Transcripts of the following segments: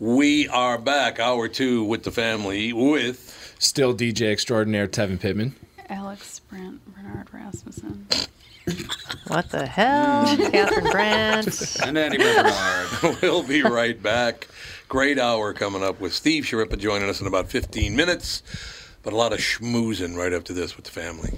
We are back, hour two with the family with still DJ extraordinaire Tevin Pittman, Alex Brant Bernard Rasmussen. What the hell, Catherine Brandt and Andy Barnard. we'll be right back. Great hour coming up with Steve Schirripa joining us in about 15 minutes, but a lot of schmoozing right after this with the family.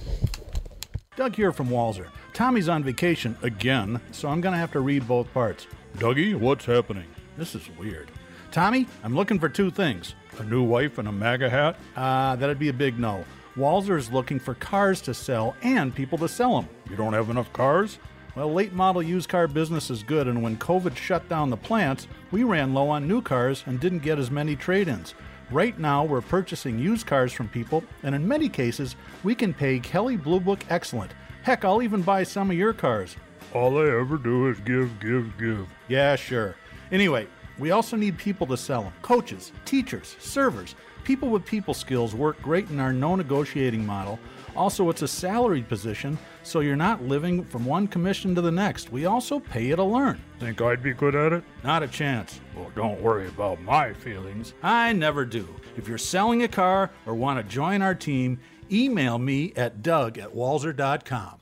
Doug here from Walser. Tommy's on vacation again, so I'm going to have to read both parts. Dougie, what's happening? This is weird. Tommy, I'm looking for two things a new wife and a MAGA hat? Uh, that'd be a big no. Walser is looking for cars to sell and people to sell them. You don't have enough cars? Well, late model used car business is good, and when COVID shut down the plants, we ran low on new cars and didn't get as many trade ins. Right now, we're purchasing used cars from people, and in many cases, we can pay Kelley Blue Book excellent. Heck, I'll even buy some of your cars. All I ever do is give, give, give. Yeah, sure. Anyway, we also need people to sell them coaches, teachers, servers. People with people skills work great in our no negotiating model. Also, it's a salaried position, so you're not living from one commission to the next. We also pay you to learn. Think I'd be good at it? Not a chance. Well, don't worry about my feelings. I never do. If you're selling a car or want to join our team, email me at doug at walser.com.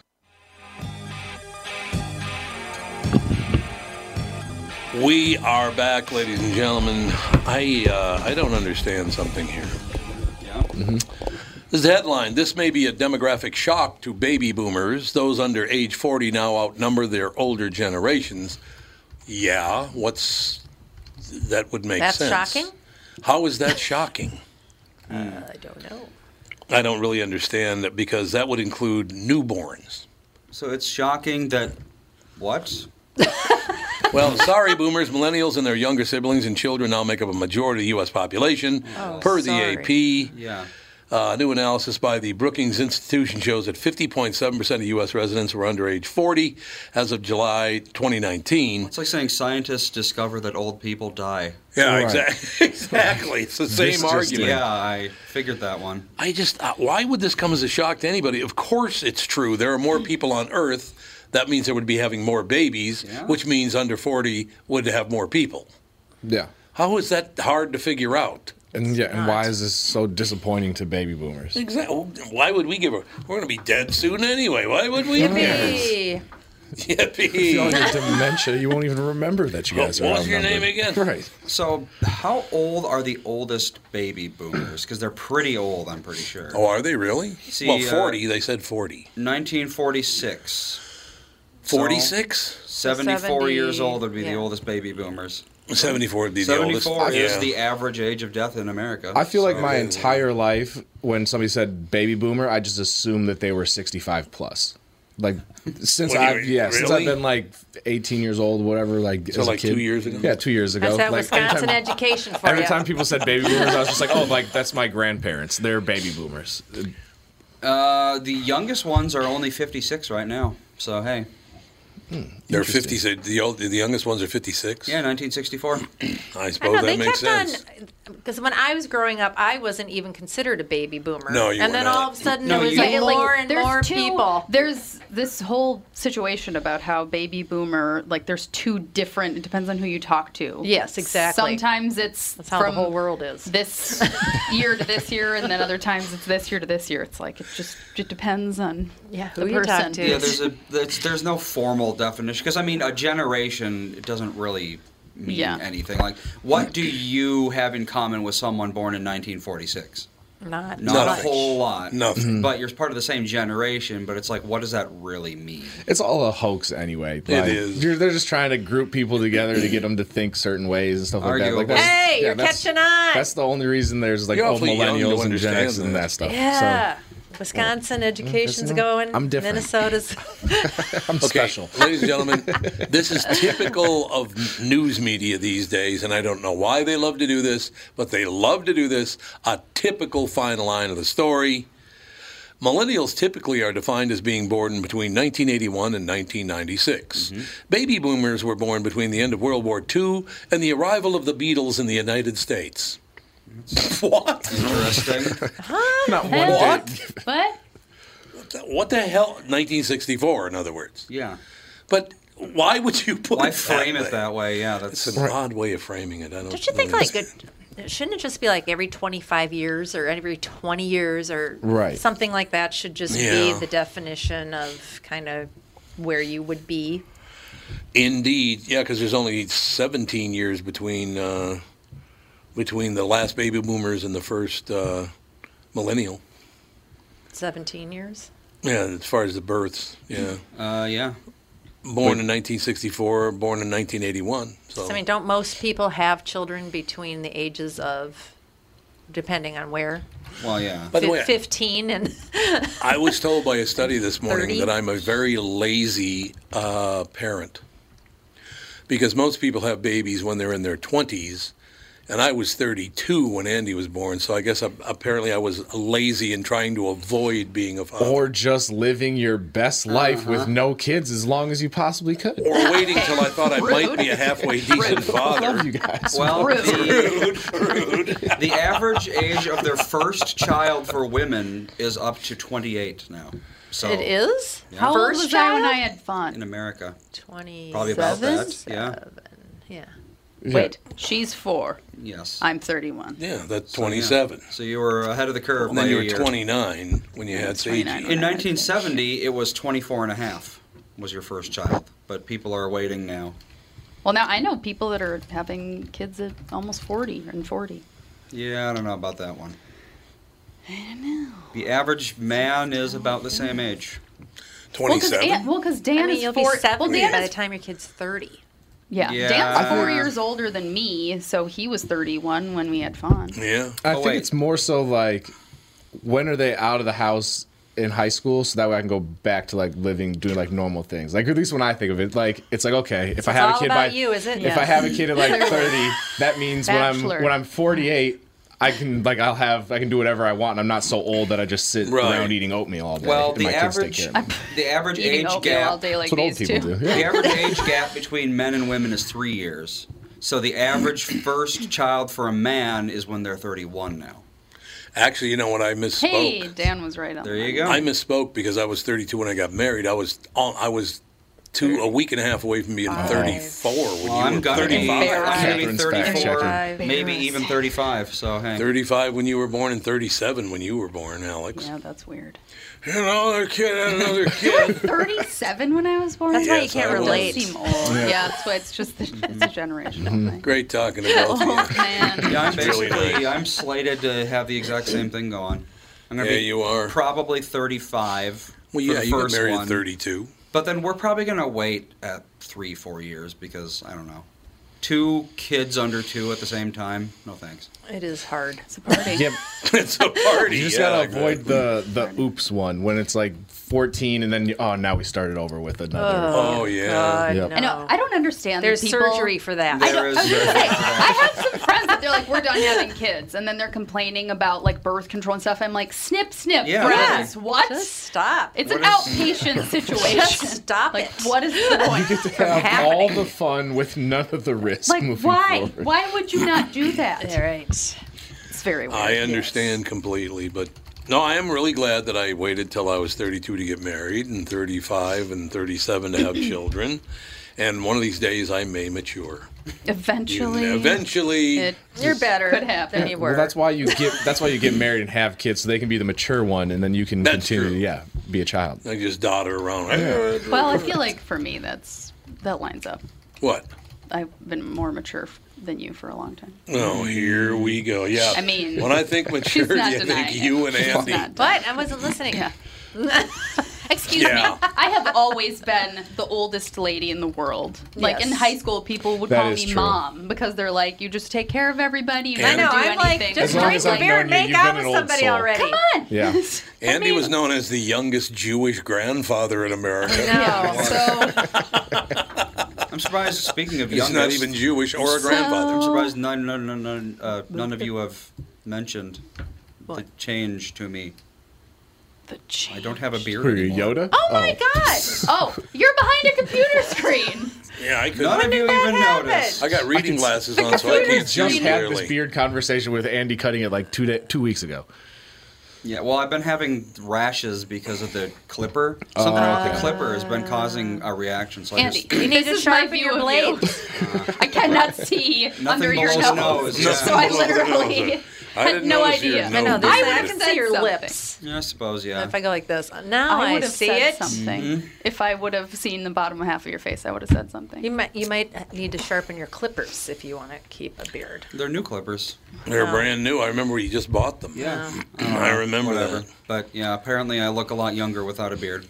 We are back, ladies and gentlemen. I uh, I don't understand something here. Yeah. Mm-hmm. This is the headline. This may be a demographic shock to baby boomers. Those under age 40 now outnumber their older generations. Yeah, what's that would make That's sense. That's shocking? How is that shocking? Uh, I don't know. I don't really understand that because that would include newborns. So it's shocking that what? Well, sorry, boomers, millennials, and their younger siblings and children now make up a majority of the U.S. population. Oh, per sorry. the AP, Yeah. uh, new analysis by the Brookings Institution shows that 50.7% of U.S. residents were under age 40 as of July 2019. It's like saying scientists discover that old people die. Yeah, Right. exactly. exactly. It's the same just argument. Yeah, I figured that one. I just, uh, why would this come as a shock to anybody? Of course it's true. There are more people on Earth. That means they would be having more babies, Yeah. which means under 40 would have more people. Yeah. How is that hard to figure out? And yeah, and why is this so disappointing to baby boomers? Exactly. Why would we give a? We're going to be dead soon anyway. Why would we? Yippee! If Yippee! you're on dementia, you won't even remember that you guys are What was your name again? Right. So, how old are the oldest baby boomers? Because they're pretty old, I'm pretty sure. Oh, are they really? See, well, uh, 40. they said 40. 1946. 46? 74 years old would be the oldest baby boomers. 74 would be the oldest. 74 is Yeah. the average age of death in America. I feel like my entire life, when somebody said baby boomer, I just assumed that they were 65 plus. Like since What I've yeah, since I've been like 18 years old, whatever. Like So as a like kid. two years ago? Yeah, two years ago. That's that like, Wisconsin anytime- education for Every you. time people said baby boomers, I was just like, oh, like that's my grandparents. They're baby boomers. Uh, the youngest ones are only 56 right now. So hey, Hmm, they're 56. The, old, the youngest ones are 56. yeah, 1964. I suppose I know that they makes kept sense. on because when I was growing up, I wasn't even considered a baby boomer. No, you and were then not. all of a sudden No, there was like, like, more and there's more two- people. There's this whole situation about how baby boomer, like, there's two different. It depends on who you talk to. Yes, exactly. Sometimes it's That's how from the whole world is. this year to this year, and then other times it's this year to this year. It's like it just it depends on Yeah, the who you talk person. to. Yeah, there's a there's, there's no formal definition because I mean a generation doesn't really mean Yeah. anything. Like what do you have in common with someone born in 1946? Not, Not much. a whole lot. Nothing. But mm-hmm. you're part of the same generation. But it's like, what does that really mean? It's all a hoax anyway. It Like, is. You're, they're just trying to group people together to get them to think certain ways and stuff like that. Like Arguable. that's, Hey, you're that's- catching on. That's the only reason there's like You're oh awfully young to millennials and Gen X and that. that stuff. Yeah. Wisconsin mm, mm, education's going. I'm different. Minnesota's. I'm Okay, special. ladies and gentlemen, this is typical of news media these days, and I don't know why they love to do this, but they love to do this. A typical final line of the story. Millennials typically are defined as being born between 1981 and 1996. Mm-hmm. Baby boomers were born between the end of World War II and the arrival of the Beatles in the United States. what? Interesting. huh? Not one What? bit. What? What the hell? 1964, in other words. yeah. But why would you put Why it frame that it way? that way? Yeah, that's It's an odd way of framing it. I don't. Don't you think like it, shouldn't it just be like every 25 years or every 20 years or Right. something like that should just Yeah. be the definition of kind of where you would be. Indeed, yeah, because there's only 17 years between uh, between the last baby boomers and the first uh, millennial. 17 years. Yeah, as far as the births, yeah, uh, yeah. born in 1964, born in 1981. So, So, I mean, don't most people have children between the ages of, depending on where, Well, yeah. by the way, 15 and I was told by a study this morning 30? that I'm a very lazy uh, parent because most people have babies when they're in their 20s, and I was 32 when Andy was born. So I guess uh, apparently I was lazy in trying to avoid being a father. Or just living your best life with no kids as long as you possibly could. Or waiting till I thought I might be a halfway decent Love father. you guys. Well, rude. the, rude, rude. the average age of their first child for women is up to 28 now. So it is? Yeah. How old First was I when child? I had fun? in America, 27? probably about that. Yeah. Yeah. Wait, she's four. Yes. I'm 31. Yeah, that's So, yeah. 27. So you were ahead of the curve. And by then you a were year. 29 when you had 29. Seiji. In 1970, it was 24 and a half was your first child, but people are waiting now. Well, now I know people that are having kids at almost 40 and 40. Yeah, I don't know about that one. I don't know. The average man is about the same age. 27. Well, because Dan I mean, is you'll four. be 70 well, Dan by is the time your kid's 30. Yeah, Yeah. Dan's four years older than me, so he was 31 when we had fun. Yeah. I Oh, think wait. it's more so like when are they out of the house in high school so that way I can go back to like living doing like normal things. Like at least when I think of it, like it's like okay, if I have all a kid about by you, is it? if Yeah. I have a kid at like 30, that means when I'm when I'm 48 I can like I'll have I can do whatever I want. and I'm not so old that I just sit Right. around eating oatmeal all day. Well, the my kids take average care of me. the average age gap like That's what old people two. do. the average age gap between men and women is three years. So the average first child for a man is when they're 31 now. Actually, you know what? I misspoke. Hey, Dan was right on There that. you go. I misspoke because I was 32 when I got married. I was on, I was two a week and a half away from being 34 when Well, you I'm were gonna 35. I'm be Catherine's 34, maybe even 35. So hey, 35 when you were born and 37 when you were born, Alex. Yeah, that's weird. Another kid, another kid. 37 when I was born. That's why you can't I was. relate. Seem old. Yeah. that's why it's just the, it's a generational mm-hmm. thing. Great talking to both of Oh you. man. yeah, I'm It's really basically nice. I'm slated to have the exact same thing going. I'm gonna Yeah, be you are. probably 35 Well, yeah, you got married one. at 32. But then we're probably gonna wait at three, four years because I don't know. two kids under two at the same time. No thanks. It is hard. It's a party. Yep. it's a party. You just yeah, gotta avoid the the oops one when it's like 14 and then oh now we started over with another. Oh, oh yeah. God, Yep. no. I know. I don't understand. the There's people- surgery for that. I, don't, is I was gonna say. I have some friends that they're like, we're done having kids, and then they're complaining about like birth control and stuff. I'm like, snip, snip, Yeah, friends. really. What? Just stop. it's What an is- outpatient situation. Just stop like, it. what is the point? You get to From have all happening. the fun with none of the risk like, moving why? forward. Why would you not do that? All right. It's very weird. I understand completely, but no, I am really glad that I waited till I was 32 to get married and 35 and 37 to have children. And one of these days I may mature. Eventually, Eventually, it You're better could happen. than you were. Well, that's why you get that's why you get married and have kids so they can be the mature one and then you can That's continue true. yeah, be a child. I just dodder around. Well, I feel like for me, that's that lines up. What? I've been more mature f- than you for a long time. Oh, here we go. Yeah. I mean, when I think she's mature, not you denying think it. you and She's Andy. not What? I wasn't listening. Yeah. Excuse Yeah. me. I have always been the oldest lady in the world. Like in high school, people would That call me true. mom because they're like, you just take care of everybody. You I know, do I'm like, just As long drink as the beer and you, make you've out with somebody soul. already. Come on. Yeah. Andy mean- was known as the youngest Jewish grandfather in America. No. So I'm surprised. Speaking of He's youngest, not even Jewish or a grandfather. I'm surprised none, none, none, none, uh, none of you have mentioned the change to me. the change. I don't have a beard Who are you, anymore. Yoda? Oh my god! Oh, you're behind a computer screen. Yeah, I could. None of you even noticed. I got reading glasses on, so I can't see Just had clearly. this beard conversation with Andy cutting it like two day, two weeks ago. Yeah, well, I've been having rashes because of the clipper. Oh, Something about the clipper has been causing a reaction. So I Andy, just You need to is my sharpen your of blades. you. Uh, I cannot see under your nose, nose, yeah. so I Nothing below the literally nose. I had no idea. nose I know. This I I, would've said see your something. lips. yeah, I suppose, yeah. If I go like this, now I I, would have see said it. something. Mm-hmm. If I would have seen the bottom half of your face, I would have said something. You might you might need to sharpen your clippers if you want to keep a beard. They're new clippers. They're brand new. I remember you just bought them. Yeah. I remember Whatever. that. But yeah, apparently I look a lot younger without a beard.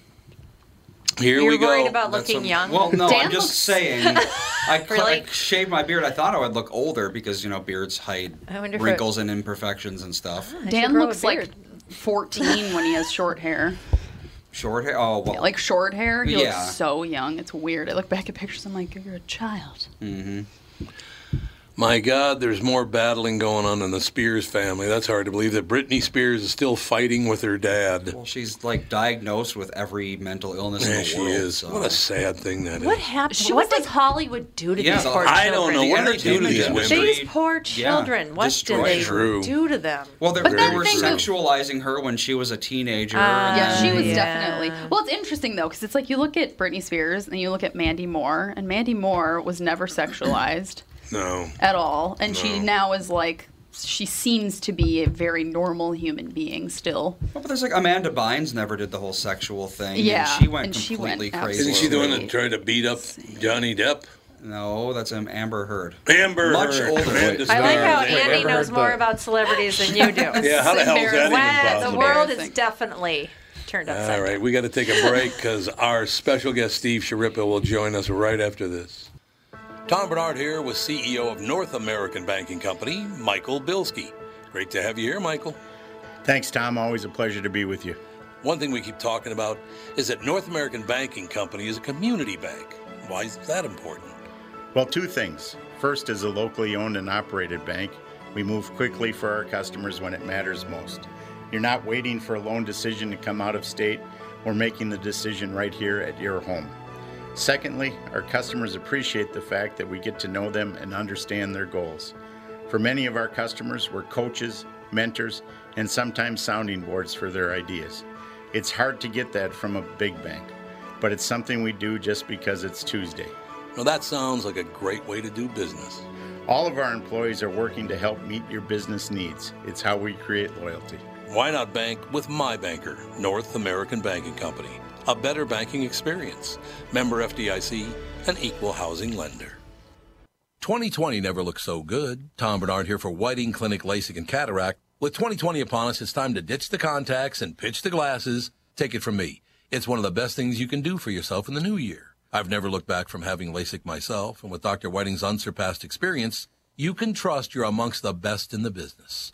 Here You're we go. worried about That's looking a- young. Well, no, Dan I'm just looks- saying. I, cl- Really? I shaved my beard. I thought I would look older because you know beards hide I wonder if it- wrinkles and imperfections and stuff. Ah, I should Dan looks like 14 when he has short hair. Short hair. Oh well. Like short hair, he Yeah. looks so young. It's weird. I look back at pictures. I'm like, you're a child. Mm-hmm. My God, there's more battling going on in the Spears family. That's hard to believe that Britney Spears is still fighting with her dad. well, she's like diagnosed with every mental illness in the she world. is. so- What a sad thing that is. What happened? She what was does Hollywood do to Yeah, these the- poor I children? don't know. What do they do to these women? These poor Yeah, children. what did destroyed. they True. do to them? Well, they, they were the thing- sexualizing her when she was a teenager. Ah. Yeah, she was yeah. definitely. Well, it's interesting though, because it's like you look at Britney Spears and you look at Mandy Moore, and Mandy Moore was never sexualized No. at all, and she now is like, she seems to be a very normal human being still. Well, but there's like Amanda Bynes never did the whole sexual thing. Yeah, and she went and she went completely crazy. Isn't she the one that tried to beat up Johnny Depp? No, that's um, Amber Heard. Amber Heard. Much Heard. older. Tremendous I like how Andy ever knows heard more the- about celebrities than you do. Yeah, how the hell is that even Wow, the world is definitely turned upside All right, we got to take a break because our special guest Steve Schirripa will join us right after this. Tom Barnard here with CEO of North American Banking Company, Michael Bilski. Great to have you here, Michael. Thanks, Tom. Always a pleasure to be with you. One thing we keep talking about is that North American Banking Company is a community bank. Why is that important? Well, two things. First, as a locally owned and operated bank, we move quickly for our customers when it matters most. You're not waiting for a loan decision to come out of state. We're making the decision right here at your home. Secondly, our customers appreciate the fact that we get to know them and understand their goals. For many of our customers, we're coaches, mentors, and sometimes sounding boards for their ideas. It's hard to get that from a big bank, but it's something we do just because it's Tuesday. Well, that sounds like a great way to do business. All of our employees are working to help meet your business needs. It's how we create loyalty. Why not bank with my banker, North American Banking Company? A better banking experience. Member FDIC, an equal housing lender. 2020 never looked so good. Tom Barnard here for Whiting Clinic LASIK and Cataract. With 2020 upon us, it's time to ditch the contacts and pitch the glasses. Take it from me. It's one of the best things you can do for yourself in the new year. I've never looked back from having LASIK myself, and with Dr. Whiting's unsurpassed experience, you can trust you're amongst the best in the business.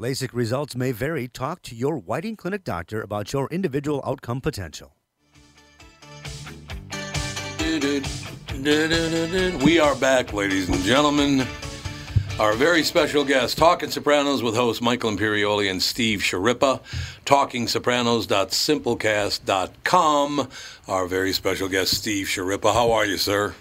LASIK results may vary. Talk to your Whiting Clinic doctor about your individual outcome potential. We are back, ladies and gentlemen. Our very special guest, Talking Sopranos with host Michael Imperioli and Steve Schirripa, talkingsopranos.simplecast.com. Our very special guest, Steve Schirripa. How are you, sir?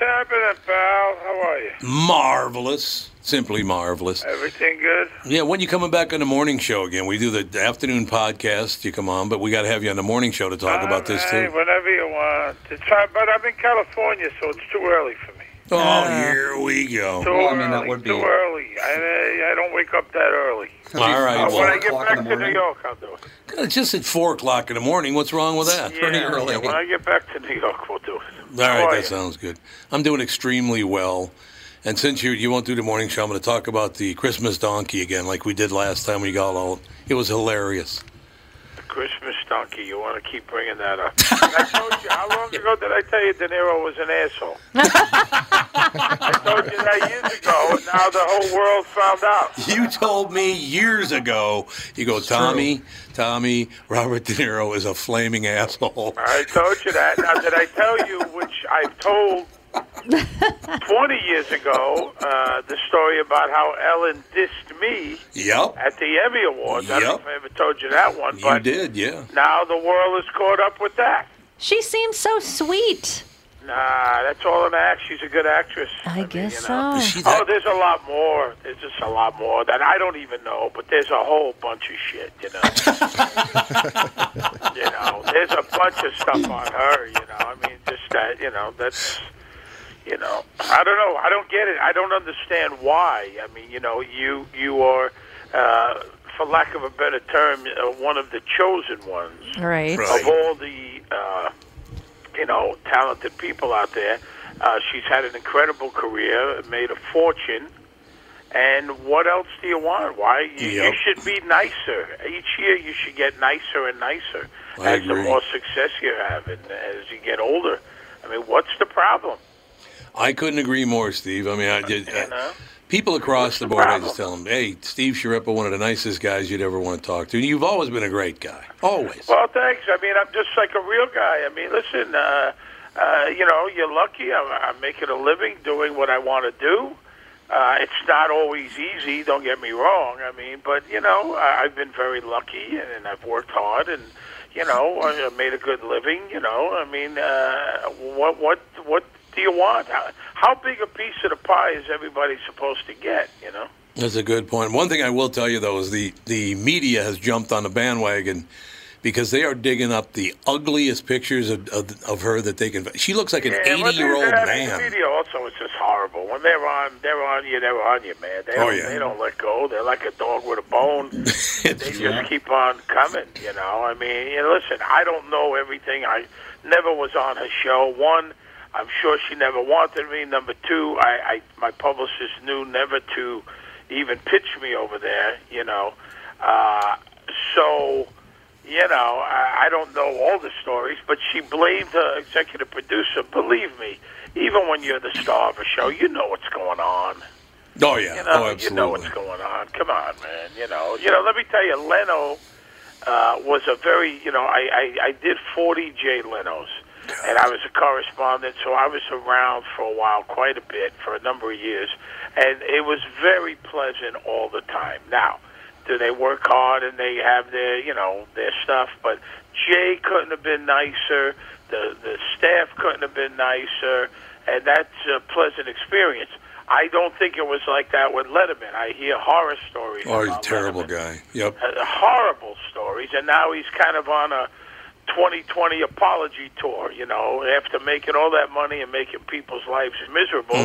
Happening, pal? How are you? Marvelous. Simply marvelous. Everything good? Yeah, when you coming back on the morning show again? We do the afternoon podcast. You come on, but we got to have you on the morning show to talk about this Hey, too. whenever you want. It's but I'm in California, so it's too early for me. Oh, here we go. Too early. Too early. I, I don't wake up that early. All right. Uh, when I get back to New York, I'll do it. It's just at four o'clock in the morning. What's wrong with that? yeah, early. When I get back to New York, we'll do it. All How right, that you? sounds good. I'm doing extremely well. And since you you won't do the morning show, I'm going to talk about the Christmas donkey again, like we did last time we got all. It was hilarious. The Christmas donkey. You want to keep bringing that up? I told you. How long ago did I tell you De Niro was an asshole? I told you that years ago, and now the whole world found out. You told me years ago. You go, Tommy, Tommy, Robert De Niro is a flaming asshole. I told you that. Now, did I tell you, which I've told 20 years ago, uh, the story about how Ellen dissed me Yep, at the Emmy Awards? I don't know Yep. if I ever told you that one, you but did, yeah. now the world is caught up with that. She seems so sweet. Nah, that's all an act. She's a good actress. I guess know. so. Is she oh, there's a lot more. There's just a lot more that I don't even know, but there's a whole bunch of shit, you know. you know, there's a bunch of stuff on her, you know. I mean, just that, you know, that's, you know, I don't know. I don't get it. I don't understand why. I mean, you know, you you are, uh, for lack of a better term, uh, one of the chosen ones Right. of all the uh, you know talented people out there. Uh, she's had an incredible career, made a fortune, and what else do you want? Why you, you should be nicer each year. You should get nicer and nicer I as the more success you have, and as you get older. I mean, what's the problem? I couldn't agree more, Steve. I mean, I did. You know? People across the board, I just tell them, hey, Steve Schirripa, one of the nicest guys you'd ever want to talk to. You've always been a great guy. Always. Well, thanks. I mean, I'm just like a real guy. I mean, listen, uh, uh, you know, you're lucky. I'm, I'm making a living doing what I want to do. Uh, it's not always easy. Don't get me wrong. I mean, but you know, I, I've been very lucky, and, and I've worked hard, and you know, I I made a good living. You know, I mean, uh, what what what do you want? How, how big a piece of the pie is everybody supposed to get? You know. That's a good point. One thing I will tell you though is the the media has jumped on the bandwagon because they are digging up the ugliest pictures of, of, of her that they can. She looks like an Yeah, eighty year old that man. Media also is just horrible. When they're on, they're on you. They're on you, man. They Oh, don't, yeah. they don't let go. They're like a dog with a bone. they just keep on coming. You know. I mean, you know, listen. I don't know everything. I never was on her show. One, I'm sure she never wanted me. Number two, I, I my publicist knew never to even pitch me over there. You know. Uh, so you know, I, I don't know all the stories, but she blamed her executive producer. Believe me, even when you're the star of a show, you know what's going on. Oh yeah, You know, oh you know what's going on. Come on, man. You know, you know. Let me tell you, Leno uh, was a very, you know, I, I, I did 40 Jay Lenos, and I was a correspondent, so I was around for a while, quite a bit, for a number of years, and it was very pleasant all the time. Now, do they work hard and they have their, you know, their stuff? But Jay couldn't have been nicer. The the staff couldn't have been nicer, and that's a pleasant experience. I don't think it was like that with Letterman. I hear horror stories. Oh, he's a terrible Letterman guy. Yep. uh, horrible stories, and now he's kind of on a 2020 apology tour. You know, after making all that money and making people's lives miserable,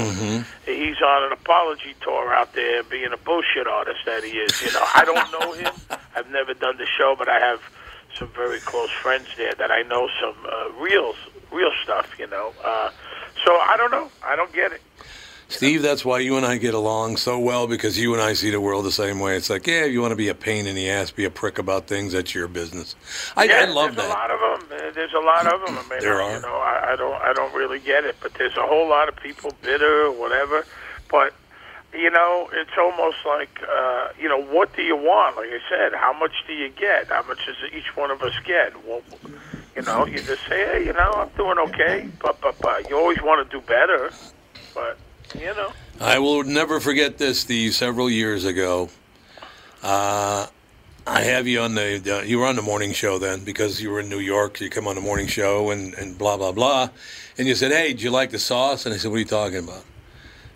he's on an apology tour out there, being a bullshit artist that he is. You know, I don't know him. I've never done the show, but I have some very close friends there that I know some uh, real, real stuff. You know, uh, so I don't know. I don't get it. Steve, that's why you and I get along so well because you and I see the world the same way. It's like, yeah, if you want to be a pain in the ass, be a prick about things, that's your business. I, yeah, I love there's that. There's a lot of them. There's a lot of them. I mean, There I- are. You know, I, I don't, I don't really get it. But there's a whole lot of people bitter or whatever. But you know, it's almost like, uh, you know, what do you want? Like I said, how much do you get? How much does each one of us get? Well, you know, you just say, hey, you know, I'm doing okay. But, but, but you always want to do better. But, you know. I will never forget this, Steve. Several years ago, uh, I have you on the. Uh, you were on the morning show then because you were in New York. You come on the morning show and, and blah blah blah, and you said, "Hey, do you like the sauce?" And I said, "What are you talking about?"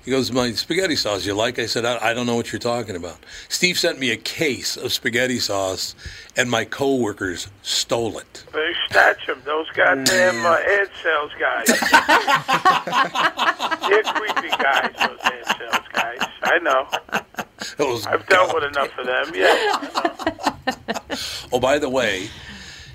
He goes, "My spaghetti sauce. You like?" I said, I, "I don't know what you're talking about." Steve sent me a case of spaghetti sauce, and my coworkers stole it. They snatch them. Those goddamn uh, ad sales guys. They're creepy guys, those ad sales guys. I know. Those I've dealt with enough of them. Yeah. Oh, by the way,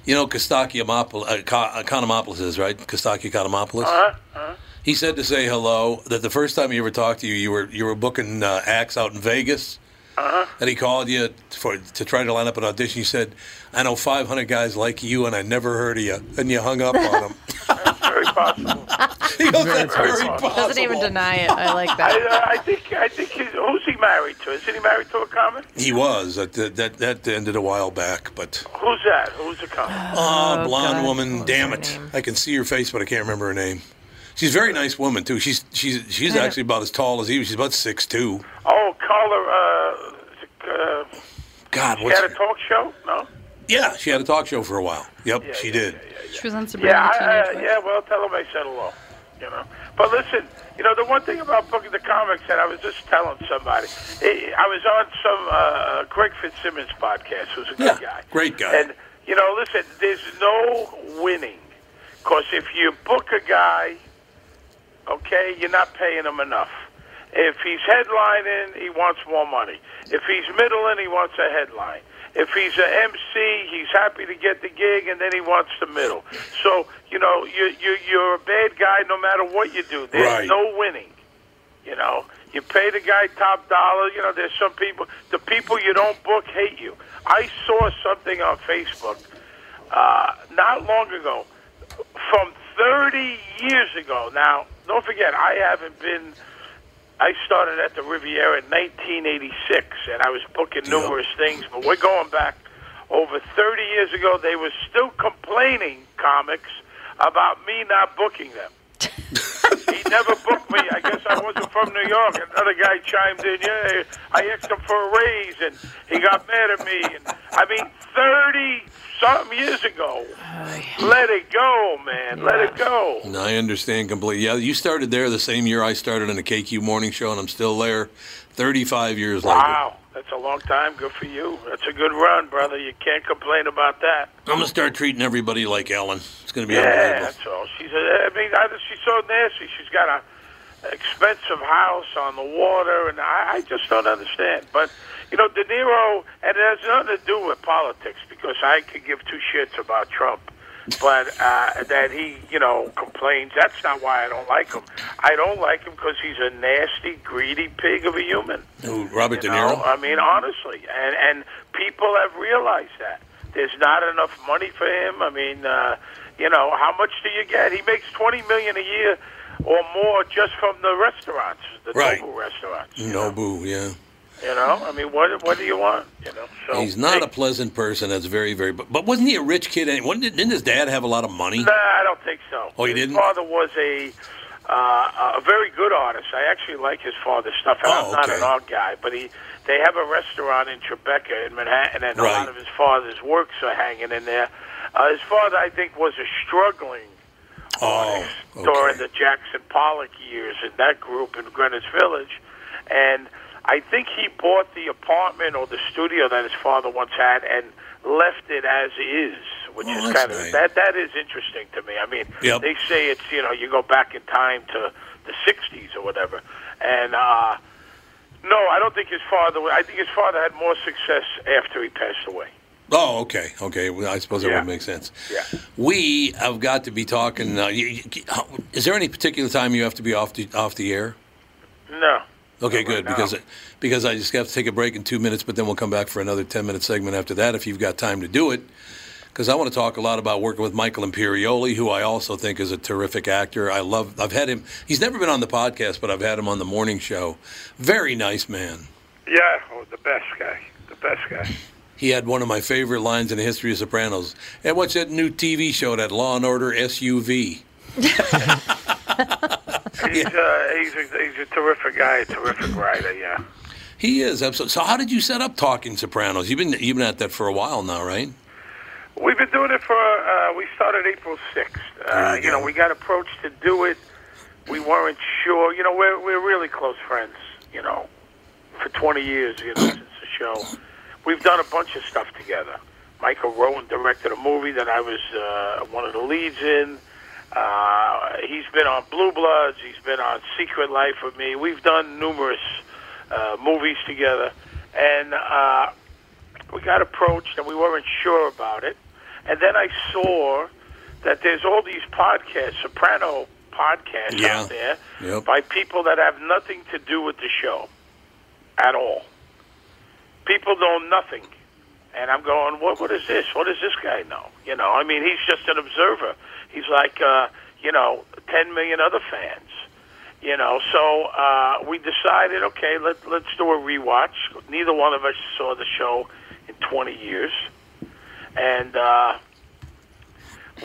you know Kostaki Amopoulos, uh, Ka- uh, Economopoulos is right. Kostaki Economopoulos. Uh-huh. uh-huh. He said to say hello. That the first time he ever talked to you, you were you were booking uh, acts out in Vegas. Uh-huh. And he called you for to try to line up an audition. You said, "I know 500 guys like you, and I never heard of you." And you hung up on him. Very possible. he goes, Very "That's very possible. possible." Doesn't even deny it. I like that. I, uh, I think I think he's, who's he married to? Isn't he married to a comic? He was. That that that ended a while back, but. Who's that? Who's the comic? Oh, Oh, blonde God. woman. What Damn it! name? I can see her face, but I can't remember her name. She's a very nice woman too. She's she's she's actually about as tall as he was. She's about six two. Oh, Carla. Uh, uh, God, she what's had a talk show? No. Yeah, she had a talk show for a while. Yep, she did. She was on Sabrina Yeah, the I, Teenage uh, Witch. yeah. Well, tell them I said hello. You know. But listen, you know the one thing about booking the comics that I was just telling somebody. I was on some uh, Greg Fitzsimmons podcast, who's a good Yeah, guy. great guy. And you know, listen, there's no winning because if you book a guy, okay, you're not paying him enough. If he's headlining, he wants more money. If he's middling, he wants a headline. If he's a MC, he's happy to get the gig, and then he wants the middle. So you know, you you you're a bad guy no matter what you do. There's Right. no winning. You know, you pay the guy top dollar. You know, there's some people. The people you don't book hate you. I saw something on Facebook uh, not long ago from 30 years ago. Now, don't forget, I haven't been. I started at the Riviera in 1986, and I was booking numerous things. But we're going back over 30 years ago. They were still complaining, comics, about me not booking them. he never booked me. I guess I wasn't from New York. Another guy chimed in. Yeah, I asked him for a raise, and he got mad at me. And I mean, thirty something years ago. Let it go, man. Let it go. And I understand completely. Yeah, you started there the same year I started in the KQ morning show, and I'm still there, 35 years later. Wow, that's a long time. Good for you. That's a good run, brother. You can't complain about that. I'm gonna start treating everybody like Ellen. It's gonna be Yeah, unbelievable. that's all. She's. A, I mean, she's so nasty. She's got a expensive house on the water, and I, I just don't understand. But you know, De Niro, and it has nothing to do with politics because I could give two shits about Trump. But uh, that he, you know, complains. That's not why I don't like him. I don't like him because he's a nasty, greedy pig of a human. Who, Robert You De know, Niro? I mean, honestly, and and people have realized that there's not enough money for him. I mean, uh, you know, how much do you get? He makes twenty million a year or more just from the restaurants, the Right. Nobu restaurants. Nobu, yeah. You know, I mean, what what do you want? You know, so He's not a pleasant person. That's very, very. But, but wasn't he a rich kid? And wasn't- Didn't his dad have a lot of money? Nah, I don't think so. Oh, he his didn't? His father was a uh, a very good artist. I actually like his father's stuff. And Oh, I'm not okay. an art guy, but he they have a restaurant in Tribeca in Manhattan, and a lot of his father's works are hanging in there. Uh, his father, I think, was a struggling Oh, during the Jackson Pollock years in that group in Greenwich Village, and I think he bought the apartment or the studio that his father once had and left it as is which Oh, is kind of nice. that. That is interesting to me. I mean, Yep. they say it's you know you go back in time to the '60s or whatever, and uh, no, I don't think his father. I think his father had more success after he passed away. Oh, okay, okay. Well, I suppose that Yeah. would make sense. Yeah. We have got to be talking. Uh, you, you, is there any particular time you have to be off the off the air? No. Okay, Not good right because because I just have to take a break in two minutes, but then we'll come back for another ten minute segment after that if you've got time to do it. Because I want to talk a lot about working with Michael Imperioli, who I also think is a terrific actor. I love. I've had him. He's never been on the podcast, but I've had him on the morning show. Very nice man. Yeah, oh, the best guy. The best guy. He had one of my favorite lines in the history of Sopranos. And what's that new TV show, that Law and Order SUV? He's, uh, he's, a, he's a terrific guy, a terrific writer. Yeah. He is absolutely. So, how did you set up Talking Sopranos? You've been you've been at that for a while now, right? We've been doing it for. Uh, we started April sixth. Uh, you know, we got approached to do it. We weren't sure. You know, we're we're really close friends. You know, for twenty years. You know, since the show, we've done a bunch of stuff together. Michael Rowan directed a movie that I was uh, one of the leads in. Uh, he's been on Blue Bloods. He's been on Secret Life with me. We've done numerous uh, movies together, and uh, we got approached, and we weren't sure about it. And then I saw that there's all these podcasts, soprano podcasts Yeah. out there, Yep. by people that have nothing to do with the show at all. People know nothing. And I'm going, what? What is this? What does this guy know? You know, I mean, he's just an observer. He's like, uh, you know, 10 million other fans. You know, so uh, we decided, okay, let, let's do a rewatch. Neither one of us saw the show in 20 years. And uh,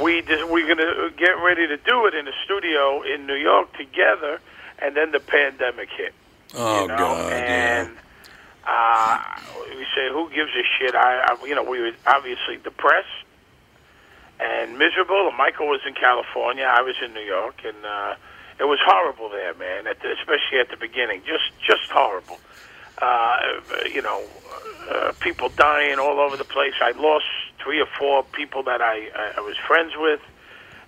we just, we're going to get ready to do it in a studio in New York together. And then the pandemic hit. Oh you know? God, yeah. Uh, we say, who gives a shit? I, I, you know, we were obviously depressed and miserable. And Michael was in California, I was in New York, and uh, it was horrible there, man. At the, especially at the beginning, just just horrible. Uh, you know, uh, people dying all over the place. I lost three or four people that I I, I was friends with,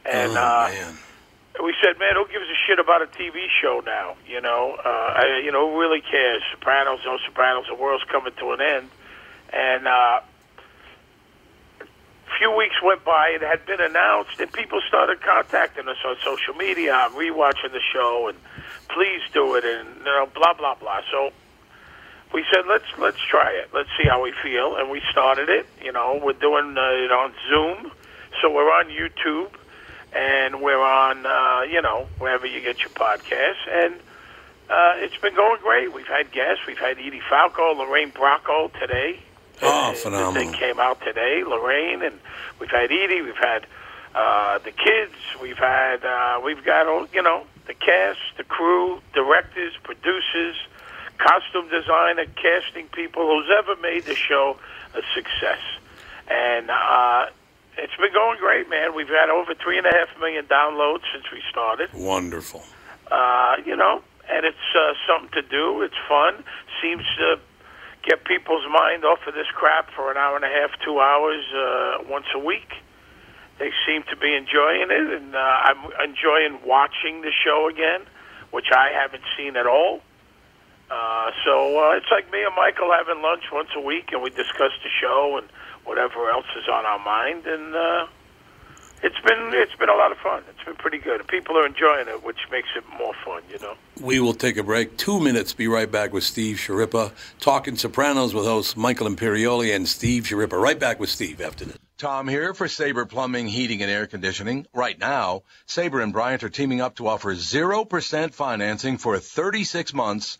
and oh, uh, man. We said, man, who gives a shit about a TV show now? You know, uh, I, you know, who really cares? Sopranos, no Sopranos, the world's coming to an end, and uh, a few weeks went by. It had been announced, and people started contacting us on social media. I'm rewatching the show, and please do it, and you know, blah blah blah. So we said, let's let's try it. Let's see how we feel, and we started it. You know, we're doing uh, it on Zoom, so we're on YouTube and we're on, uh, you know, wherever you get your podcasts. And uh, it's been going great. We've had guests. We've had Edie Falco, Lorraine Bracco today. Oh, The phenomenal. thing came out today, Lorraine, and we've had Edie. We've had uh, the kids. We've had, uh, we've got, all you know, the cast, the crew, directors, producers, costume designer, casting people, who's ever made the show a success. And uh, it's been going great, man. We've had over three and a half million downloads since we started. Wonderful. Uh, you know, and it's uh, something to do. It's fun. Seems to get people's mind off of this crap for an hour and a half, two hours uh, once a week. They seem to be enjoying it, and uh, I'm enjoying watching the show again, which I haven't seen at all. Uh, so uh, it's like me and Michael having lunch once a week, and we discuss the show and whatever else is on our mind, and uh, it's been it's been a lot of fun. It's been pretty good. People are enjoying it, which makes it more fun, you know. We will take a break. Two minutes. Be right back with Steve Schirripa. Talking Sopranos with hosts Michael Imperioli and Steve Schirripa. Right back with Steve after this. Tom here for Sabre Plumbing, Heating, and Air Conditioning. Right now, Sabre and Bryant are teaming up to offer 0% financing for 36 months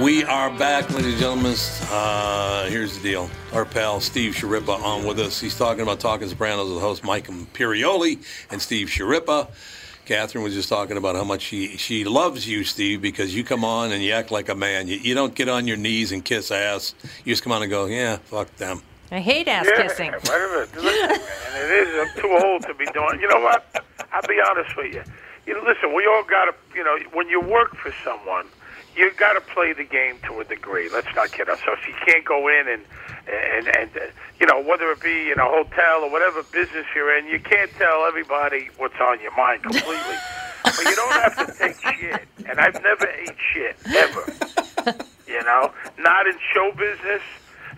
We are back, ladies and gentlemen. Uh, here's the deal. Our pal Steve Schirripa on with us. He's talking about Talking Sopranos with host Mike Imperioli and Steve Schirripa. Catherine was just talking about how much she, she loves you, Steve, because you come on and you act like a man. You, you don't get on your knees and kiss ass. You just come on and go, yeah, fuck them. I hate ass yeah, kissing. Wait a minute. Listen, man, it is. I'm too old to be doing. You know what? I'll be honest with you. You know, listen. We all got to. You know, when you work for someone, you got to play the game to a degree. Let's not kid ourselves. You can't go in and and and uh, you know whether it be in a hotel or whatever business you're in, you can't tell everybody what's on your mind completely. but you don't have to take shit. And I've never ate shit ever. You know, not in show business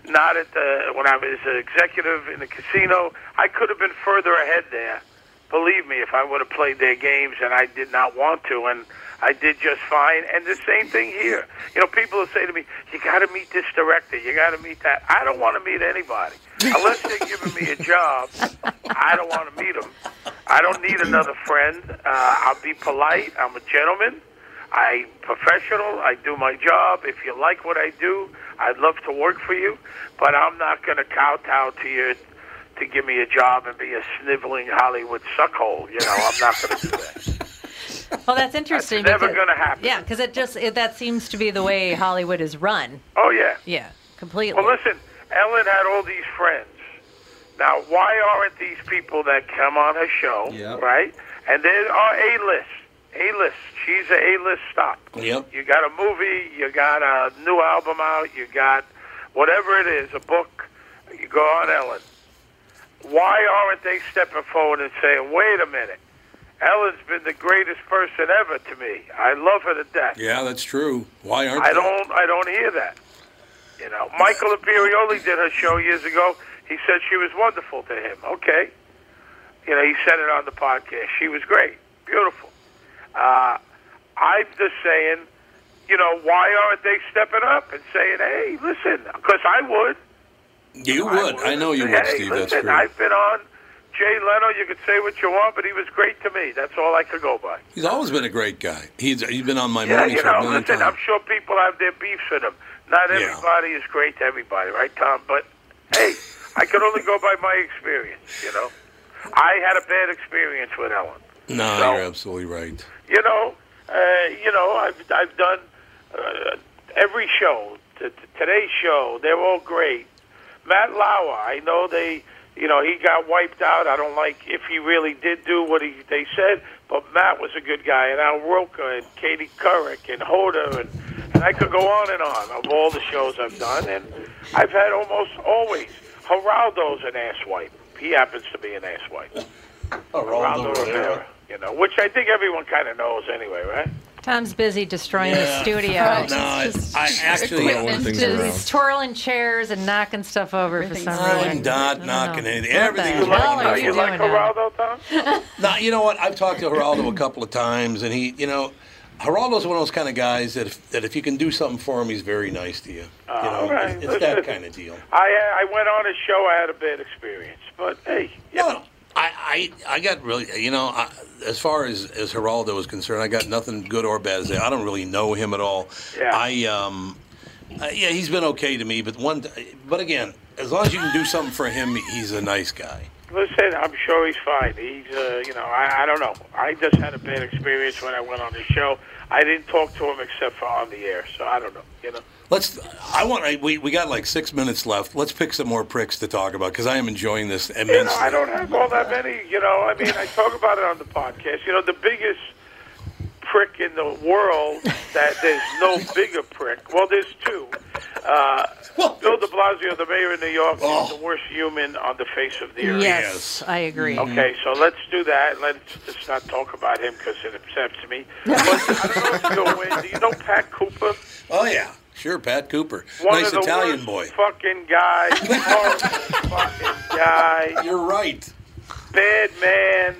not at the when I was an executive in the casino. I could have been further ahead there. Believe me, if I would have played their games, and I did not want to, and I did just fine. And the same thing here. You know, people will say to me, "You got to meet this director. You got to meet that." I don't want to meet anybody unless they're giving me a job. I don't want to meet them. I don't need another friend. Uh, I'll be polite. I'm a gentleman. I'm professional. I do my job. If you like what I do, I'd love to work for you, but I'm not going to kowtow to you to give me a job and be a sniveling Hollywood suckhole. You know, I'm not going to do that. Well, that's interesting. That's never gonna happen. Yeah, because it just it, that seems to be the way Hollywood is run. Oh yeah. Yeah, completely. Well, listen, Ellen had all these friends. Now, why aren't these people that come on her show, Yep. right? And they are A-list. A-list. She's a A-list stop. Yep. You got a movie, you got a new album out, you got whatever it is, a book. You go on Ellen. Why aren't they stepping forward and saying, "Wait a minute, Ellen's been the greatest person ever to me. I love her to death." Yeah, that's true. Why aren't I they? don't. I don't hear that. You know, Michael Imperioli did her show years ago. He said she was wonderful to him. Okay. You know, he said it on the podcast. She was great, beautiful. Uh, I'm just saying, you know, why aren't they stepping up and saying, "Hey, listen"? Because I would. You would. I know you would, hey, Steve. That's listen, true. I've been on Jay Leno. You could say what you want, but he was great to me. That's all I could go by. He's always been a great guy. He's he's been on my yeah, morning you show a know, million listen, times. I'm sure people have their beefs with him. Not Yeah. everybody is great to everybody, right, Tom? But hey, I can only go by my experience. You know, I had a bad experience with Ellen. No, So- you're absolutely right. You know, uh, you know, I've I've done uh, every show. T- today's show, they're all great. Matt Lauer, I know they, you know, he got wiped out. I don't like if he really did do what he they said, but Matt was a good guy, and Al Roker and Katie Couric and Hoda, and and I could go on and on of all the shows I've done, and I've had almost always. Geraldo's an asswipe. He happens to be an asswipe. Geraldo Rivera, you know, which I think everyone kind of knows anyway, right? Tom's busy destroying Yeah. the studio. Oh, No, I, I actually He's twirling chairs and knocking stuff over for some I'm reason. not knocking anything. What Everything's the hell right. are you doing now? Geraldo, Tom? Now, you know what? I've talked to Geraldo a couple of times, and he, you know, Geraldo's one of those kind of guys that if, that if you can do something for him, he's very nice to you. You know, all right. it's, it's that Listen. kind of deal. I uh, I went on a show. I had a bad experience, but hey, you know, I, I, I got really, you know, I, as far as as Geraldo is concerned, I got nothing good or bad to say. I don't really know him at all. Yeah. I, um, uh, yeah, he's been okay to me, but one, but again, as long as you can do something for him, he's a nice guy. listen. I'm sure he's fine. He's, uh, you know, I I don't know. I just had a bad experience when I went on the show. I didn't talk to him except for on the air, so I don't know. You know. Let's. I want. I- We we got like six minutes left. Let's pick some more pricks to talk about because I am enjoying this You know, immensely. I don't have all that many. You know, I mean, I talk about it on the podcast. You know, the biggest prick in the world that there's no bigger prick. Well, there's two. Uh, Bill de Blasio, the mayor of New York, is the worst human on the face of the earth. Yes, I agree. Okay, so let's do that. Let's just not talk about him because it upsets me. But I don't know if you go away. Do you know Pat Cooper? Oh yeah, sure, Pat Cooper, One nice of the Italian worst boy. Fucking guy. Fucking guy. You're right. Bad man.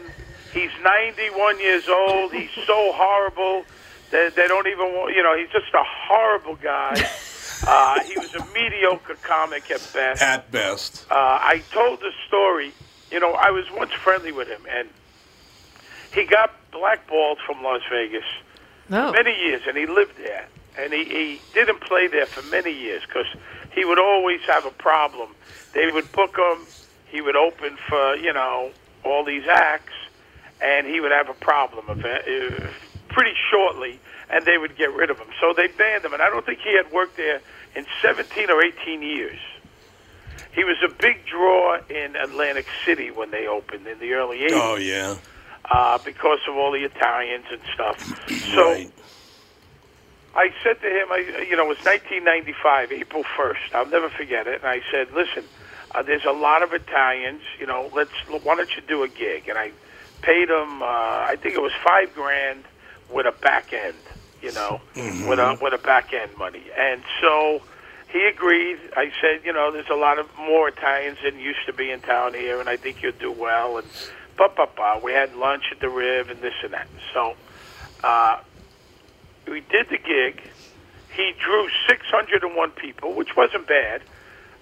He's 91 years old. He's so horrible that they don't even want, you know, he's just a horrible guy. Uh, he was a mediocre comic at best. At best. Uh, I told the story. You know, I was once friendly with him, and he got blackballed from Las Vegas Oh. many years, and he lived there. And he, he didn't play there for many years because he would always have a problem. They would book him. He would open for you know all these acts, and he would have a problem uh, pretty shortly, and they would get rid of him. So they banned him, and I don't think he had worked there in 17 or 18 years. He was a big draw in Atlantic City when they opened in the early 80s Oh yeah. uh, because of all the Italians and stuff. So I said to him, I, you know, it was 1995, April 1st. I'll never forget it. And I said, listen, uh, there's a lot of Italians. You know, let's why don't you do a gig? And I paid him. Uh, I think it was five grand with a back end. You know, with a with a back end money. And so he agreed. I said, you know, there's a lot of more Italians than used to be in town here, and I think you'll do well. And ba ba ba. We had lunch at the Riv and this and that. So uh, we did the gig. He drew 601 people, which wasn't bad.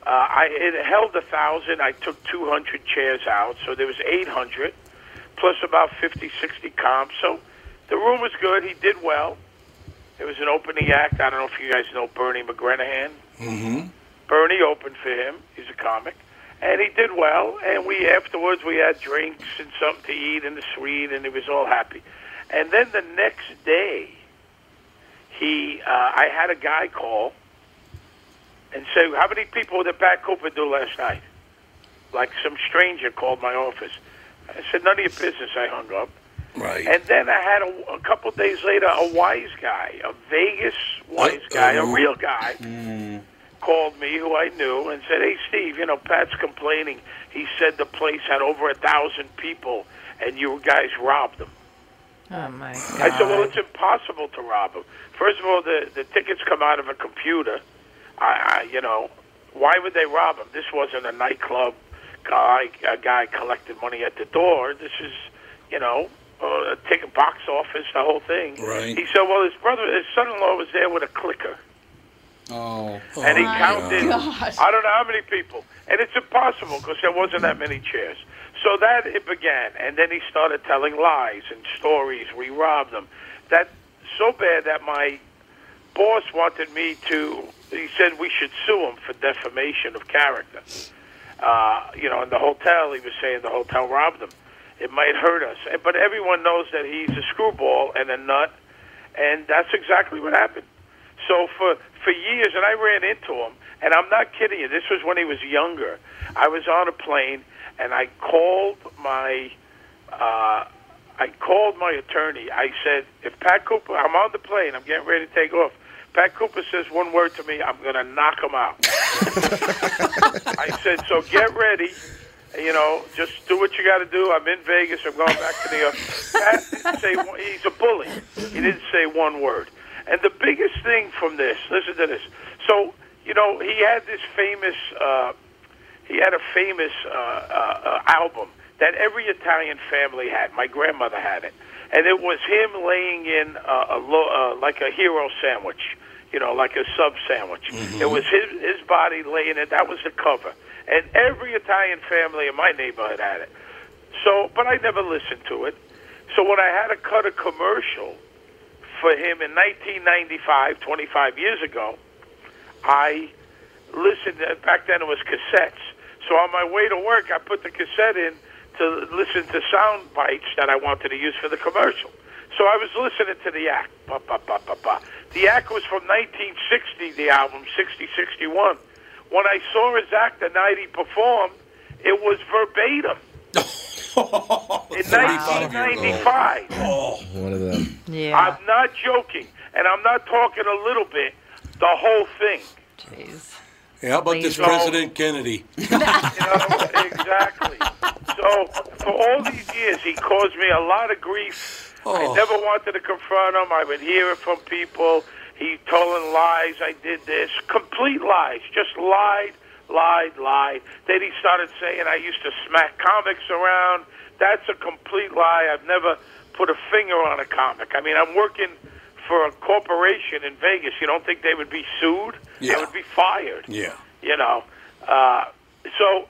Uh, I it held a thousand. I took 200 chairs out, so there was 800 plus about 50, 60 comps. So the room was good. He did well. There was an opening act. I don't know if you guys know Bernie McGrenahan. Mm-hmm. Bernie opened for him. He's a comic, and he did well. And we afterwards we had drinks and something to eat in the suite, and he was all happy. And then the next day, he uh, I had a guy call and say, "How many people did Pat Cooper do last night?" Like some stranger called my office. I said, "None of your business." I hung up. Right. And then I had a, a couple days later a wise guy, a Vegas wise guy, a real guy, called me who I knew and said, "Hey, Steve, you know Pat's complaining. He said the place had over a thousand people, and you guys robbed them." Oh my god. I said, "Well, it's impossible to rob them. First of all, the the tickets come out of a computer. I, I you know, why would they rob them? This wasn't a nightclub guy, a guy collecting money at the door. This is, you know." Uh, a ticket box office, the whole thing. Right. He said, "Well, his brother, his son-in-law, was there with a clicker, Oh. and he my counted. God. I don't know how many people, and it's impossible because there wasn't that many chairs. So that it began, and then he started telling lies and stories. We robbed them. That so bad that my boss wanted me to. He said we should sue him for defamation of character. Uh, you know, in the hotel, he was saying the hotel robbed him. It might hurt us, but everyone knows that he's a screwball and a nut, and that's exactly what happened. So for for years, and I ran into him, and I'm not kidding you. This was when he was younger. I was on a plane, and I called my uh, I called my attorney. I said, if Pat Cooper, I'm on the plane, I'm getting ready to take off. Pat Cooper says one word to me, I'm going to knock him out. I said, so get ready. You know, just do what you got to do. I'm in Vegas. I'm going back to New York. Pat didn't say one- he's a bully. He didn't say one word. And the biggest thing from this, listen to this. So, you know, he had this famous, uh, he had a famous uh, uh, uh, album that every Italian family had. My grandmother had it, and it was him laying in uh, a lo- uh, like a hero sandwich, you know, like a sub sandwich. It was his his body laying it. That was the cover, and every Italian family in my neighborhood had it. So, but I never listened to it. So when I had to cut a commercial for him in 1995, 25 years ago, I listened. uh, Back then it was cassettes. So on my way to work, I put the cassette in to listen to sound bites that I wanted to use for the commercial. So I was listening to the act. Ba, ba, ba, ba, ba. The act was from 1960, the album, 60, 61. When I saw his act the night he performed, it was verbatim. in 1995. Oh, one of them. Yeah. I'm not joking, and I'm not talking a little bit. The whole thing. Jeez. Yeah, how about this So- President Kennedy? You know, exactly. So for all these years, he caused me a lot of grief. Oh. I never wanted to confront him. I would hear it from people. He telling lies. I did this. Complete lies. Just lied, lied, lied. Then he started saying I used to smack comics around. That's a complete lie. I've never put a finger on a comic. I mean, I'm working for a corporation in Vegas. You don't think they would be sued? Yeah. I would be fired Yeah. you know. Uh, so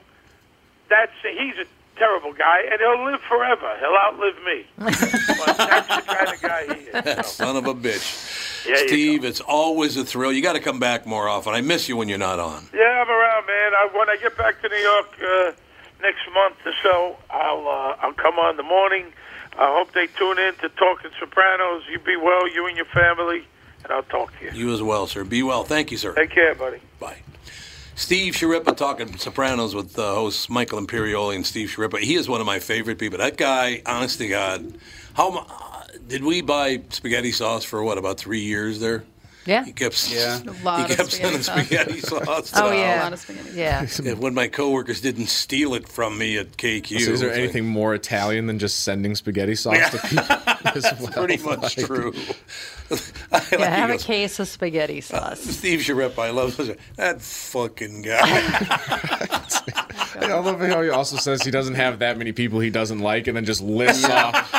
that's he's a terrible guy, and he'll live forever. He'll outlive me. but that's the kind of guy he is. Son of a bitch. Yeah, Steve, it's always a thrill. You got to come back more often. I miss you when you're not on. Yeah, I'm around, man. I, when I get back to New York uh, next month or so, I'll uh, I'll come on in the morning. I hope they tune in to Talking Sopranos. You be well, you and your family, and I'll talk to you. You as well, sir. Be well. Thank you, sir. Take care, buddy. Bye. Steve Schirripa talking Sopranos with uh, hosts Michael Imperioli and Steve Schirripa. He is one of my favorite people. That guy, honest to God, how uh, did we buy spaghetti sauce for what about three years there? Yeah. He kept Yeah. A lot he of kept spaghetti sending sauce. spaghetti sauce. to Oh the yeah. A lot of spaghetti. Yeah. And when my coworkers didn't steal it from me at KQ, So is there it's like, anything more Italian than just sending spaghetti sauce to people? as well? pretty much Like- true. Yeah, he have a case of spaghetti uh, sauce. Steve Schirripa, I love that fucking guy. I love how he also says he doesn't have that many people he doesn't like, and then just lists off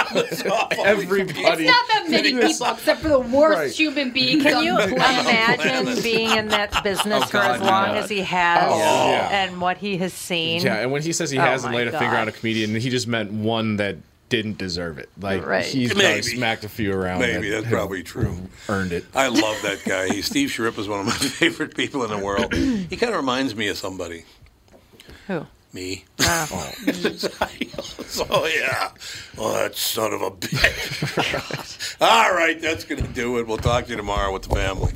everybody. Not that many people, except for the worst Right. human being. Can you imagine being in that business Oh, for as long no. as he has Oh, yeah. and what he has seen? Yeah, and when he says he Oh hasn't my laid a finger on a comedian, he just meant one that didn't deserve it. Like Right. he's probably Maybe. smacked a few around. Maybe that that's probably true. Earned it. I love that guy. He, Steve Schirripa is one of my favorite people in the world. He kind of reminds me of somebody. Who? Me. Oh. oh. so yeah. Well, that son of a bitch. All right, that's gonna do it. We'll talk to you tomorrow with the family.